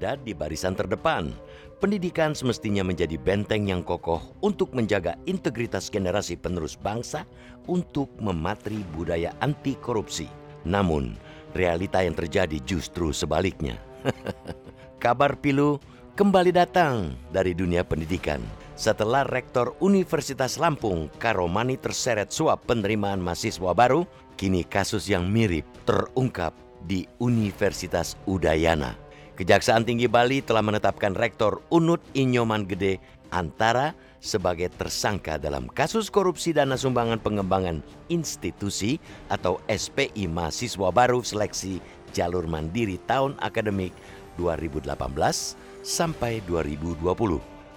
berada di barisan terdepan. Pendidikan semestinya menjadi benteng yang kokoh untuk menjaga integritas generasi penerus bangsa untuk mematri budaya anti korupsi. Namun, realita yang terjadi justru sebaliknya. Kabar pilu kembali datang dari dunia pendidikan setelah Rektor Universitas Lampung Karomani terseret suap penerimaan mahasiswa baru, kini kasus yang mirip terungkap di Universitas Udayana. Kejaksaan Tinggi Bali telah menetapkan Rektor Unut Inyoman Gede Antara sebagai tersangka dalam kasus korupsi dana sumbangan pengembangan institusi atau SPI mahasiswa baru seleksi jalur mandiri tahun akademik 2018 sampai 2020.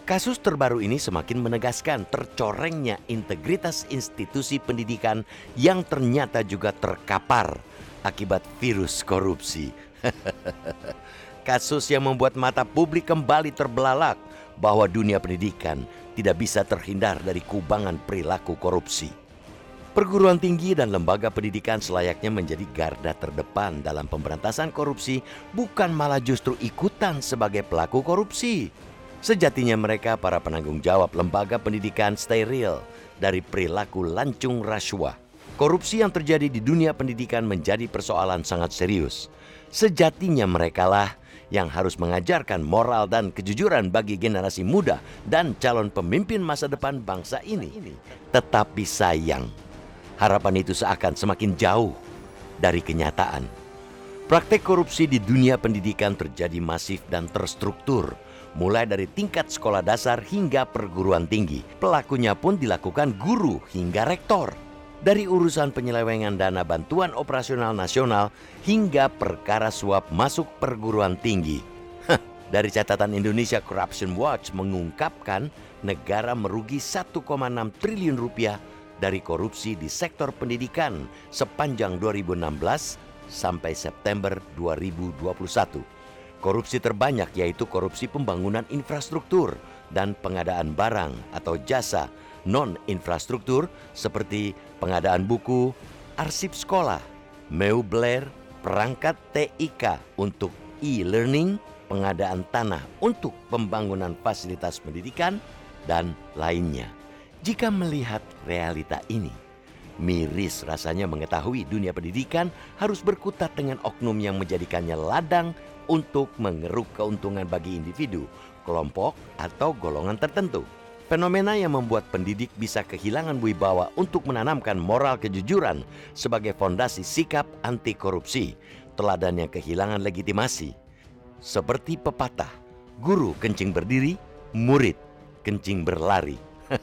Kasus terbaru ini semakin menegaskan tercorengnya integritas institusi pendidikan yang ternyata juga terkapar akibat virus korupsi. Kasus yang membuat mata publik kembali terbelalak bahwa dunia pendidikan tidak bisa terhindar dari kubangan perilaku korupsi. Perguruan tinggi dan lembaga pendidikan selayaknya menjadi garda terdepan dalam pemberantasan korupsi, bukan malah justru ikutan sebagai pelaku korupsi. Sejatinya mereka para penanggung jawab lembaga pendidikan steril dari perilaku lancung rasuah. Korupsi yang terjadi di dunia pendidikan menjadi persoalan sangat serius. Sejatinya merekalah yang harus mengajarkan moral dan kejujuran bagi generasi muda dan calon pemimpin masa depan bangsa ini. Tetapi sayang, harapan itu seakan semakin jauh dari kenyataan. Praktek korupsi di dunia pendidikan terjadi masif dan terstruktur, mulai dari tingkat sekolah dasar hingga perguruan tinggi. Pelakunya pun dilakukan guru hingga rektor dari urusan penyelewengan dana bantuan operasional nasional hingga perkara suap masuk perguruan tinggi. dari catatan Indonesia Corruption Watch mengungkapkan negara merugi 1,6 triliun rupiah dari korupsi di sektor pendidikan sepanjang 2016 sampai September 2021. Korupsi terbanyak yaitu korupsi pembangunan infrastruktur dan pengadaan barang atau jasa non-infrastruktur seperti pengadaan buku, arsip sekolah, meubler, perangkat TIK untuk e-learning, pengadaan tanah untuk pembangunan fasilitas pendidikan, dan lainnya. Jika melihat realita ini, miris rasanya mengetahui dunia pendidikan harus berkutat dengan oknum yang menjadikannya ladang untuk mengeruk keuntungan bagi individu, kelompok, atau golongan tertentu. Fenomena yang membuat pendidik bisa kehilangan wibawa untuk menanamkan moral kejujuran sebagai fondasi sikap anti korupsi, teladan yang kehilangan legitimasi. Seperti pepatah, guru kencing berdiri, murid kencing berlari.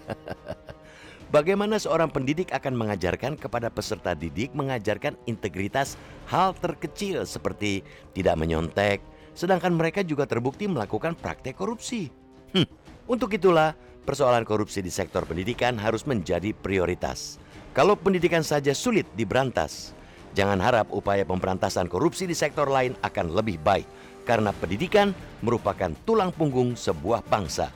Bagaimana seorang pendidik akan mengajarkan kepada peserta didik mengajarkan integritas hal terkecil seperti tidak menyontek, sedangkan mereka juga terbukti melakukan praktek korupsi. Hm, untuk itulah persoalan korupsi di sektor pendidikan harus menjadi prioritas. Kalau pendidikan saja sulit diberantas, jangan harap upaya pemberantasan korupsi di sektor lain akan lebih baik karena pendidikan merupakan tulang punggung sebuah bangsa.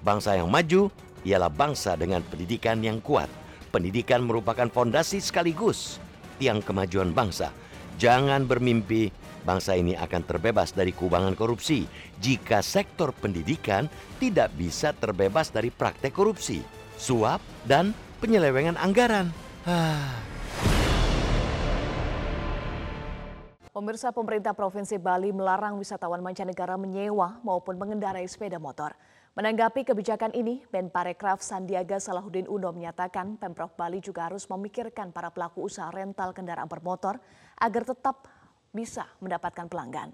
Bangsa yang maju ialah bangsa dengan pendidikan yang kuat. Pendidikan merupakan fondasi sekaligus tiang kemajuan bangsa. Jangan bermimpi bangsa ini akan terbebas dari kubangan korupsi jika sektor pendidikan tidak bisa terbebas dari praktek korupsi, suap, dan penyelewengan anggaran. Pemirsa pemerintah Provinsi Bali melarang wisatawan mancanegara menyewa maupun mengendarai sepeda motor. Menanggapi kebijakan ini, Menparekraf Sandiaga Salahuddin Uno menyatakan Pemprov Bali juga harus memikirkan para pelaku usaha rental kendaraan bermotor agar tetap bisa mendapatkan pelanggan.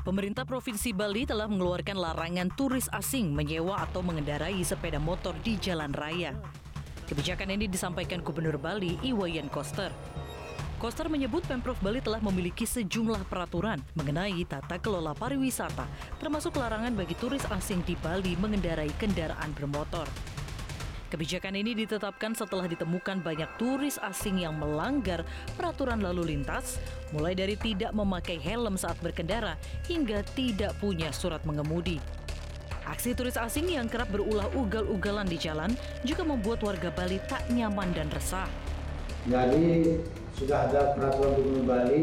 Pemerintah Provinsi Bali telah mengeluarkan larangan turis asing menyewa atau mengendarai sepeda motor di jalan raya. Kebijakan ini disampaikan Gubernur Bali Iwayan Koster. Koster menyebut Pemprov Bali telah memiliki sejumlah peraturan mengenai tata kelola pariwisata, termasuk larangan bagi turis asing di Bali mengendarai kendaraan bermotor. Kebijakan ini ditetapkan setelah ditemukan banyak turis asing yang melanggar peraturan lalu lintas, mulai dari tidak memakai helm saat berkendara hingga tidak punya surat mengemudi. Aksi turis asing yang kerap berulah ugal-ugalan di jalan juga membuat warga Bali tak nyaman dan resah. Jadi sudah ada peraturan Gubernur Bali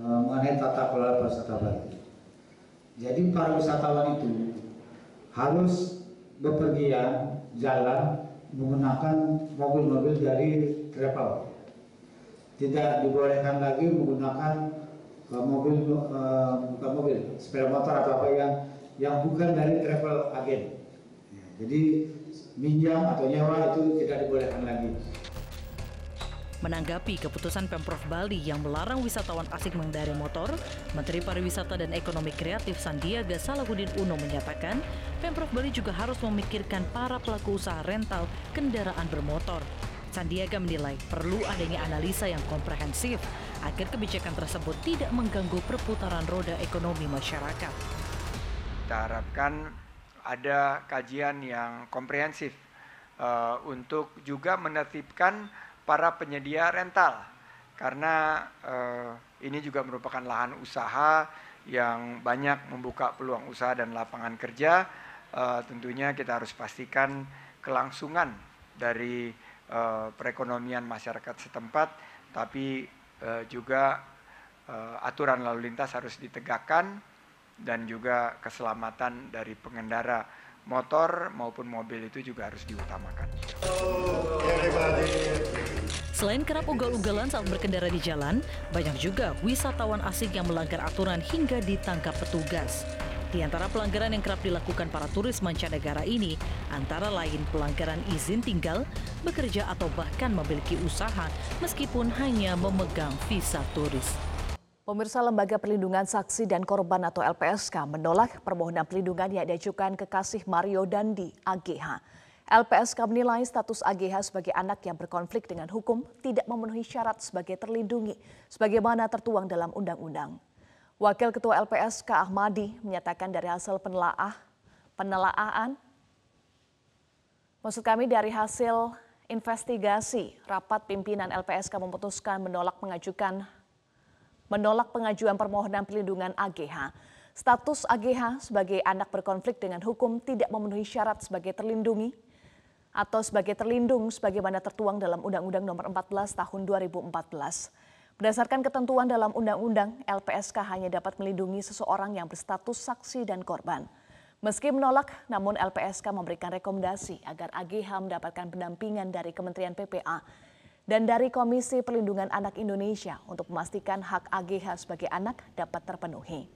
uh, mengenai tata kelola pariwisata Bali. Jadi para wisatawan itu harus bepergian jalan menggunakan mobil-mobil dari travel. Tidak dibolehkan lagi menggunakan uh, mobil uh, bukan mobil, sepeda motor atau apa yang yang bukan dari travel agen. Ya, jadi minjam atau nyewa itu tidak dibolehkan lagi. Menanggapi keputusan Pemprov Bali yang melarang wisatawan asing mengendarai motor, Menteri Pariwisata dan Ekonomi Kreatif Sandiaga Salahuddin Uno menyatakan, Pemprov Bali juga harus memikirkan para pelaku usaha rental kendaraan bermotor. Sandiaga menilai perlu adanya analisa yang komprehensif agar kebijakan tersebut tidak mengganggu perputaran roda ekonomi masyarakat. Kita harapkan ada kajian yang komprehensif uh, untuk juga menertibkan para penyedia rental. Karena uh, ini juga merupakan lahan usaha yang banyak membuka peluang usaha dan lapangan kerja. Uh, tentunya kita harus pastikan kelangsungan dari uh, perekonomian masyarakat setempat tapi uh, juga uh, aturan lalu lintas harus ditegakkan dan juga keselamatan dari pengendara motor maupun mobil itu juga harus diutamakan. Selain kerap ugal-ugalan saat berkendara di jalan, banyak juga wisatawan asing yang melanggar aturan hingga ditangkap petugas. Di antara pelanggaran yang kerap dilakukan para turis mancanegara ini, antara lain pelanggaran izin tinggal, bekerja atau bahkan memiliki usaha meskipun hanya memegang visa turis. Pemirsa Lembaga Perlindungan Saksi dan Korban atau LPSK menolak permohonan perlindungan yang diajukan kekasih Mario Dandi AGH. LPSK menilai status AGH sebagai anak yang berkonflik dengan hukum tidak memenuhi syarat sebagai terlindungi sebagaimana tertuang dalam undang-undang. Wakil Ketua LPSK Ahmadi menyatakan dari hasil penelaah penelaahan maksud kami dari hasil investigasi rapat pimpinan LPSK memutuskan menolak mengajukan menolak pengajuan permohonan perlindungan AGH. Status AGH sebagai anak berkonflik dengan hukum tidak memenuhi syarat sebagai terlindungi atau sebagai terlindung sebagaimana tertuang dalam Undang-Undang Nomor 14 Tahun 2014. Berdasarkan ketentuan dalam Undang-Undang, LPSK hanya dapat melindungi seseorang yang berstatus saksi dan korban. Meski menolak, namun LPSK memberikan rekomendasi agar AGH mendapatkan pendampingan dari Kementerian PPA dan dari Komisi Perlindungan Anak Indonesia untuk memastikan hak AGH sebagai anak dapat terpenuhi.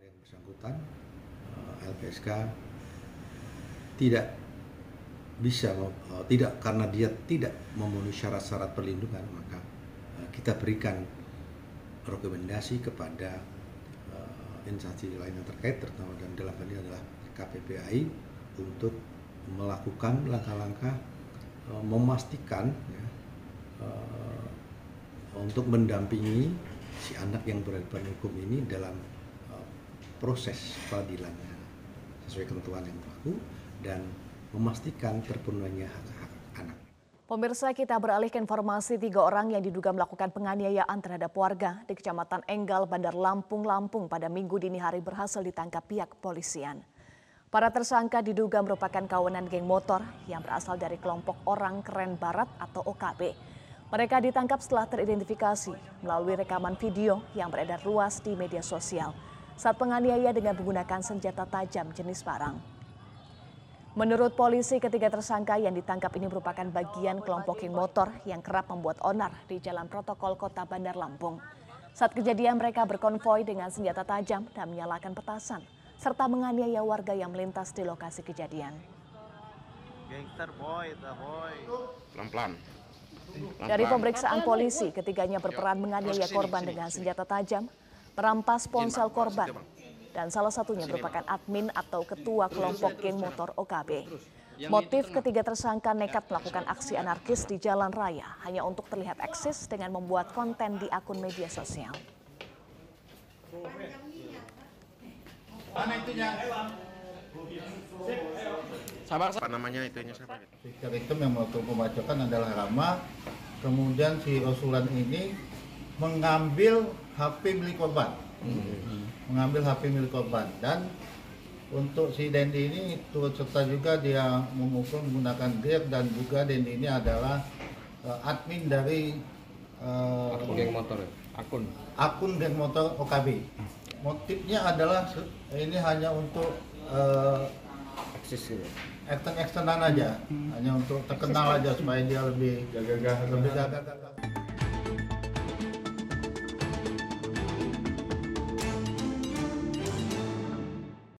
Yang bersangkutan eh, LPSK tidak bisa eh, tidak karena dia tidak memenuhi syarat-syarat perlindungan maka eh, kita berikan rekomendasi kepada instansi lain yang terkait terutama dan dalam hal ini adalah KPPI untuk melakukan langkah-langkah uh, memastikan ya, uh, untuk mendampingi si anak yang berhadapan hukum ini dalam uh, proses peradilannya sesuai ketentuan yang berlaku dan memastikan terpenuhnya hak-hak anak. Pemirsa kita beralih ke informasi tiga orang yang diduga melakukan penganiayaan terhadap warga di Kecamatan Enggal, Bandar Lampung, Lampung pada minggu dini hari berhasil ditangkap pihak kepolisian. Para tersangka diduga merupakan kawanan geng motor yang berasal dari kelompok orang keren barat atau OKB. Mereka ditangkap setelah teridentifikasi melalui rekaman video yang beredar luas di media sosial saat penganiaya dengan menggunakan senjata tajam jenis parang. Menurut polisi, ketiga tersangka yang ditangkap ini merupakan bagian kelompok geng motor yang kerap membuat onar di jalan protokol kota Bandar Lampung. Saat kejadian mereka berkonvoi dengan senjata tajam dan menyalakan petasan serta menganiaya warga yang melintas di lokasi kejadian. Pelan-pelan. Dari pemeriksaan polisi, ketiganya berperan menganiaya korban dengan senjata tajam, merampas ponsel korban, dan salah satunya merupakan admin atau ketua kelompok geng motor OKB. Motif ketiga tersangka nekat melakukan aksi anarkis di jalan raya hanya untuk terlihat eksis dengan membuat konten di akun media sosial. Mana itunya? Sabar, apa namanya itunya siapa? Speaker itu yang melakukan pembacokan adalah Rama. Kemudian si Rasulan ini mengambil HP milik korban. Hmm. Mengambil HP milik korban dan untuk si Dendi ini turut serta juga dia memukul menggunakan gear dan juga Dendi ini adalah uh, admin dari uh, akun geng motor ya? akun akun geng motor OKB. Motifnya adalah ini hanya untuk uh, eksis gitu ekstern eksternan aja, hanya untuk terkenal aja supaya dia lebih gagah lebih gagah.